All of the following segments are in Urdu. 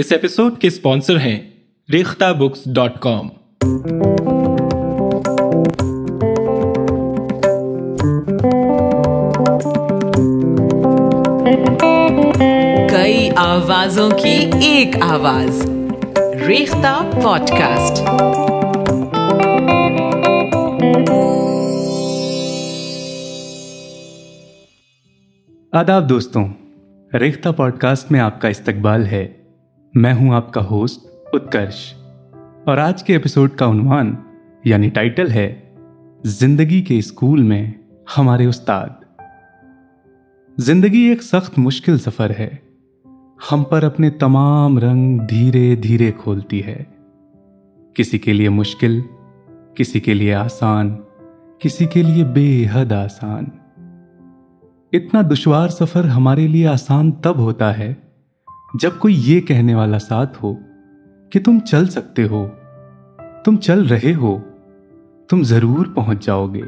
اس ایپیسوڈ کے اسپانسر ہیں ریختہ بکس ڈاٹ کام کئی آوازوں کی ایک آواز۔ ریختہ پوڈ کاسٹ آداب دوستوں ریختہ پوڈ کاسٹ میں آپ کا استقبال ہے۔ میں ہوں آپ کا ہوسٹ اتکرش۔ اور آج کے ایپیسوڈ کا عنوان یعنی ٹائٹل ہے، زندگی کے اسکول میں ہمارے استاد۔ زندگی ایک سخت مشکل سفر ہے۔ ہم پر اپنے تمام رنگ دھیرے دھیرے کھولتی ہے۔ کسی کے لیے مشکل، کسی کے لیے آسان، کسی کے لیے بے حد آسان۔ اتنا دشوار سفر ہمارے لیے آسان تب ہوتا ہے جب کوئی یہ کہنے والا ساتھ ہو کہ تم چل سکتے ہو، تم چل رہے ہو، تم ضرور پہنچ جاؤ گے۔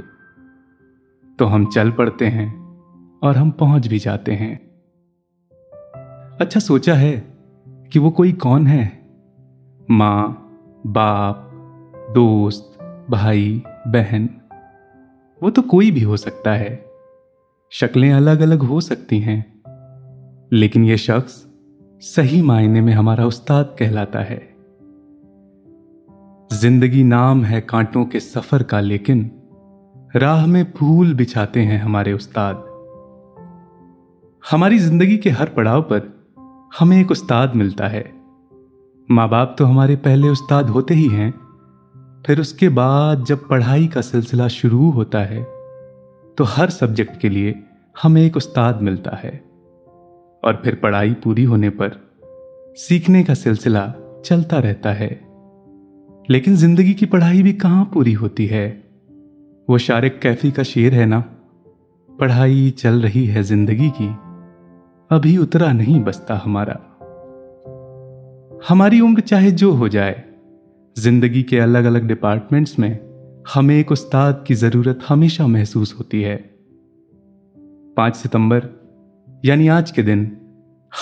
تو ہم چل پڑتے ہیں اور ہم پہنچ بھی جاتے ہیں۔ اچھا سوچا ہے کہ وہ کوئی کون ہے؟ ماں، باپ، دوست، بھائی، بہن۔ وہ تو کوئی بھی ہو سکتا ہے۔ شکلیں الگ الگ ہو سکتی ہیں۔ لیکن یہ شخص صحیح معنی میں ہمارا استاد کہلاتا ہے۔ زندگی نام ہے کانٹوں کے سفر کا، لیکن راہ میں پھول بچھاتے ہیں ہمارے استاد۔ ہماری زندگی کے ہر پڑاؤ پر ہمیں ایک استاد ملتا ہے۔ ماں باپ تو ہمارے پہلے استاد ہوتے ہی ہیں، پھر اس کے بعد جب پڑھائی کا سلسلہ شروع ہوتا ہے، تو ہر سبجیکٹ کے لیے ہمیں ایک استاد ملتا ہے۔ اور پھر پڑھائی پوری ہونے پر سیکھنے کا سلسلہ چلتا رہتا ہے۔ لیکن زندگی کی پڑھائی بھی کہاں پوری ہوتی ہے؟ وہ شارق کیفی کا شعر ہے نا۔ پڑھائی چل رہی ہے زندگی کی۔ ابھی اترا نہیں بستا ہمارا۔ ہماری عمر چاہے جو ہو جائے، زندگی کے الگ الگ ڈپارٹمنٹس میں ہمیں ایک استاد کی ضرورت ہمیشہ محسوس ہوتی ہے۔ پانچ ستمبر یعنی آج کے دن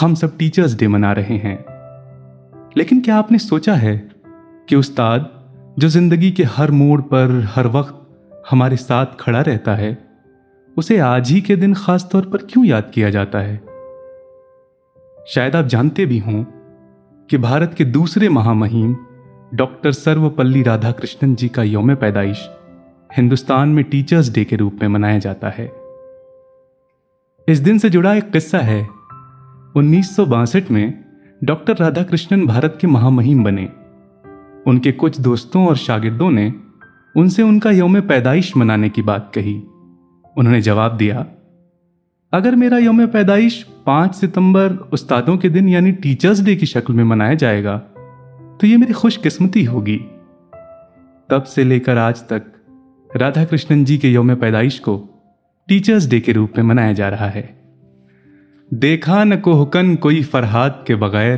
ہم سب ٹیچرز ڈے منا رہے ہیں۔ لیکن کیا آپ نے سوچا ہے کہ استاد جو زندگی کے ہر موڑ پر، ہر وقت ہمارے ساتھ کھڑا رہتا ہے، اسے آج ہی کے دن خاص طور پر کیوں یاد کیا جاتا ہے؟ شاید آپ جانتے بھی ہوں کہ بھارت کے دوسرے مہا مہیم ڈاکٹر سرو پلی رادھا کرشنن جی کا یوم پیدائش ہندوستان میں ٹیچرز ڈے کے روپ میں منایا جاتا ہے۔ اس دن سے جڑا ایک قصہ ہے۔ انیس سو باسٹھ میں ڈاکٹر رادھا کرشنن بھارت کے مہا مہیم بنے۔ ان کے کچھ دوستوں اور شاگردوں نے ان سے ان کا یوم پیدائش منانے کی بات کہی۔ انہوں نے جواب دیا، اگر میرا یوم پیدائش پانچ ستمبر استادوں کے دن یعنی ٹیچرز ڈے کی شکل میں منایا جائے گا، تو یہ میری خوش قسمتی ہوگی۔ تب سے لے کر آج تک رادھا کرشنن جی کے یوم پیدائش کو ٹیچرز ڈے کے روپ میں منایا جا رہا ہے۔ دیکھا نہ کو حکن کوئی فرحاد کے بغیر،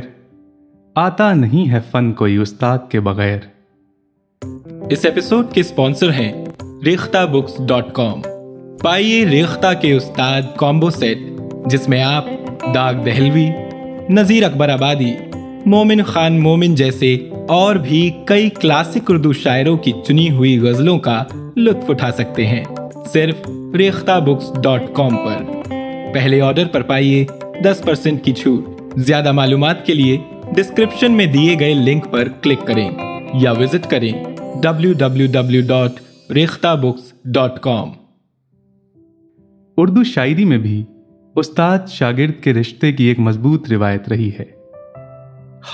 آتا نہیں ہے فن کوئی استاد کے بغیر۔ اس ایپیسوڈ کے اسپانسر ہیں ریختہ بکس ڈاٹ کام پائیے ریختہ کے استاد کامبو سیٹ جس میں آپ داغ دہلوی، نذیر اکبر آبادی، مومن خان مومن جیسے اور بھی کئی کلاسک اردو شاعروں کی چنی ہوئی غزلوں کا لطف اٹھا سکتے ہیں۔ صرف ریختہ بکس ڈاٹ کام پر۔ پہلے آرڈر پر پائیے دس پرسنٹ کی چھوٹ۔ زیادہ معلومات کے لیے ڈسکرپشن میں دیے گئے لنک پر کلک کریں یا وزٹ کریں W W W dot Rekhta books dot com. Urdu شاعری میں بھی استاد شاگرد کے رشتے کی ایک مضبوط روایت رہی ہے۔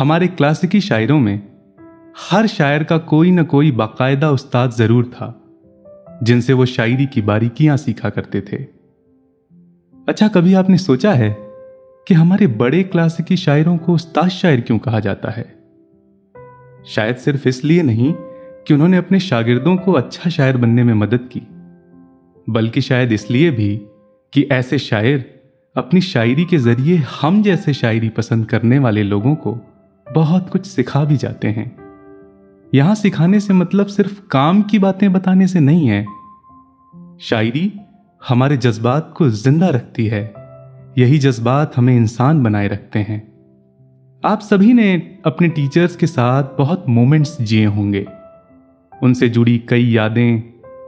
ہمارے کلاسیکی شاعروں میں ہر شاعر کا کوئی نہ کوئی باقاعدہ استاد ضرور تھا۔ جن سے وہ شاعری کی باریکیاں سیکھا کرتے تھے۔ اچھا کبھی آپ نے سوچا ہے کہ ہمارے بڑے کلاسیکی شاعروں کو استاد شاعر کیوں کہا جاتا ہے؟ شاید صرف اس لیے نہیں کہ انہوں نے اپنے شاگردوں کو اچھا شاعر بننے میں مدد کی، بلکہ شاید اس لیے بھی کہ ایسے شاعر اپنی شاعری کے ذریعے ہم جیسے شاعری پسند کرنے والے لوگوں کو بہت کچھ سکھا بھی جاتے ہیں۔ یہاں سکھانے سے مطلب صرف کام کی باتیں بتانے سے نہیں ہے شاعری ہمارے جذبات کو زندہ رکھتی ہے۔ یہی جذبات ہمیں انسان بنائے رکھتے ہیں۔ آپ سبھی نے اپنے ٹیچرز کے ساتھ بہت مومنٹس جیے ہوں گے۔ ان سے جڑی کئی یادیں،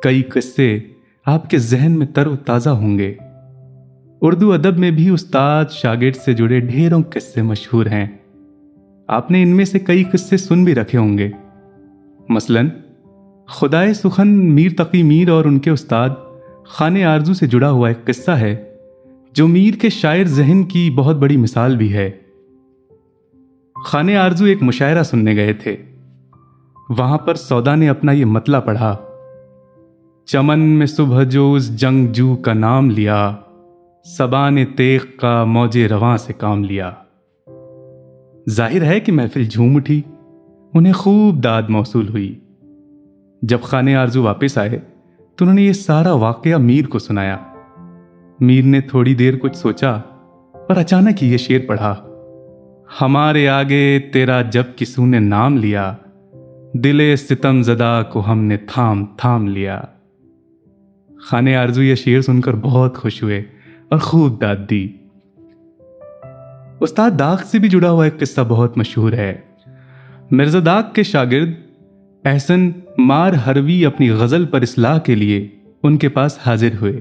کئی قصے آپ کے ذہن میں تر و تازہ ہوں گے۔ اردو ادب میں بھی استاد شاگرد سے جڑے ڈھیروں قصے مشہور ہیں۔ آپ نے ان میں سے کئی قصے سن بھی رکھے ہوں گے۔ مثلا، خدائے سخن میر تقی میر اور ان کے استاد خان آرزو سے جڑا ہوا ایک قصہ ہے، جو میر کے شاعر ذہن کی بہت بڑی مثال بھی ہے۔ خان آرزو ایک مشاعرہ سننے گئے تھے۔ وہاں پر سودا نے اپنا یہ مطلع پڑھا۔ چمن میں صبح جو اس جنگ جو کا نام لیا سبا نے تیغ کا موج رواں سے کام لیا۔ ظاہر ہے کہ محفل جھوم اٹھی۔ انہیں خوب داد موصول ہوئی۔ جب خانے آرزو واپس آئے، تو انہوں نے یہ سارا واقعہ میر کو سنایا۔ میر نے تھوڑی دیر کچھ سوچا اور اچانک ہی یہ شیر پڑھا۔ ہمارے آگے تیرا جب کسو نے نام لیا، دل ستم زدہ کو ہم نے تھام تھام لیا۔ خانے آرزو یہ شیر سن کر بہت خوش ہوئے اور خوب داد دی۔ استاد داغ سے بھی جڑا ہوا ایک قصہ بہت مشہور ہے۔ مرزا داغ کے شاگرد احسن مار ہروی اپنی غزل پر اصلاح کے لیے ان کے پاس حاضر ہوئے۔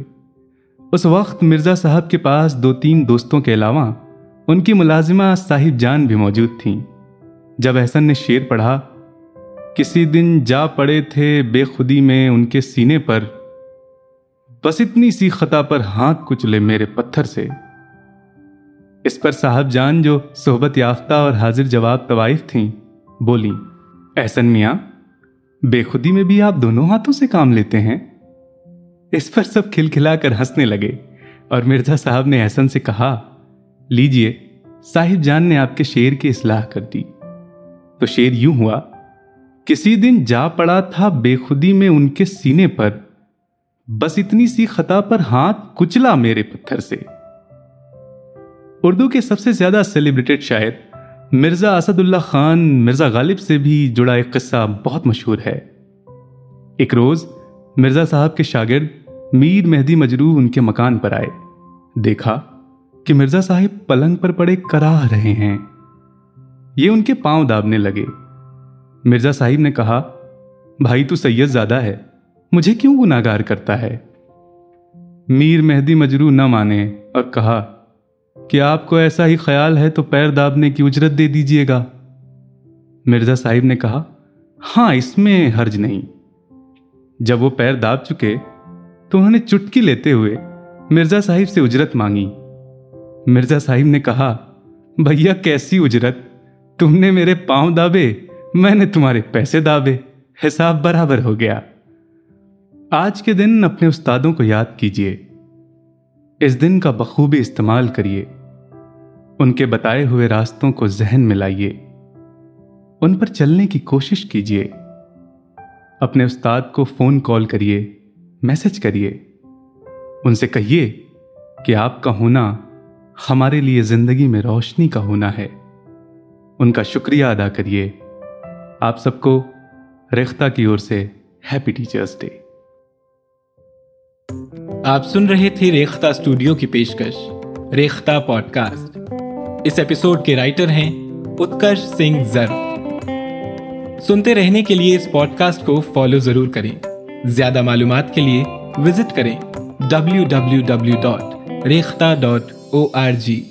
اس وقت مرزا صاحب کے پاس دو تین دوستوں کے علاوہ ان کی ملازمہ صاحب جان بھی موجود تھیں۔ جب احسن نے شعر پڑھا، کسی دن جا پڑے تھے بے خودی میں ان کے سینے پر۔ بس اتنی سی خطا پر ہاتھ کچلے میرے پتھر سے۔ اس پر صاحب جان جو صحبت یافتہ اور حاضر جواب طوائف تھیں بولی، احسن میاں، بے خودی میں بھی آپ دونوں ہاتھوں سے کام لیتے ہیں۔ اس پر سب کھل کھلا کر ہنسنے لگے اور مرزا صاحب نے احسن سے کہا، لیجیے، صاحب جان نے آپ کے شیر کی اصلاح کر دی۔ تو شیر یوں ہوا، کسی دن جا پڑا تھا بے خودی میں ان کے سینے پر، بس اتنی سی خطا پر ہاتھ کچلا میرے پتھر سے۔ اردو کے سب سے زیادہ سیلیبریٹڈ شاعر مرزا اسد اللہ خان مرزا غالب سے بھی جڑا ایک قصہ بہت مشہور ہے۔ ایک روز مرزا صاحب کے شاگرد میر مہدی مجروح ان کے مکان پر آئے۔ دیکھا کہ مرزا صاحب پلنگ پر پڑے کراہ رہے ہیں۔ یہ ان کے پاؤں دابنے لگے۔ مرزا صاحب نے کہا، بھائی تو سید زیادہ ہے، مجھے کیوں گناگار کرتا ہے؟ میر مہدی مجروح نہ مانے اور کہا کہ آپ کو ایسا ہی خیال ہے تو پیر دابنے کی اجرت دے دیجیے گا۔ مرزا صاحب نے کہا ہاں اس میں حرج نہیں۔ جب وہ پیر داب چکے تو انہوں نے چٹکی لیتے ہوئے مرزا صاحب سے اجرت مانگی۔ مرزا صاحب نے کہا، بھیا، کیسی اجرت؟ تم نے میرے پاؤں دابے، میں نے تمہارے پیسے دابے۔ حساب برابر ہو گیا۔ آج کے دن اپنے استادوں کو یاد کیجیے اس دن کا بخوبی استعمال کریے ان کے بتائے ہوئے راستوں کو ذہن میں لائیے۔ ان پر چلنے کی کوشش کیجیے۔ اپنے استاد کو فون کال کریے، میسج کریے۔ ان سے کہیے کہ آپ کا ہونا ہمارے لیے زندگی میں روشنی کا ہونا ہے۔ ان کا شکریہ ادا کریے۔ آپ سب کو ریختہ کی اور سے ہیپی ٹیچرس ڈے آپ سن رہے تھے ریختہ اسٹوڈیو کی پیشکش، ریختہ پوڈ کاسٹ اس ایپیسوڈ کے رائٹر ہیں اتکرش سنگھ زر سنتے رہنے کے لیے اس پوڈ کاسٹ کو فالو ضرور کریں۔ زیادہ معلومات کے لیے وزٹ کریں۔ W W W dot Rekhta dot O R G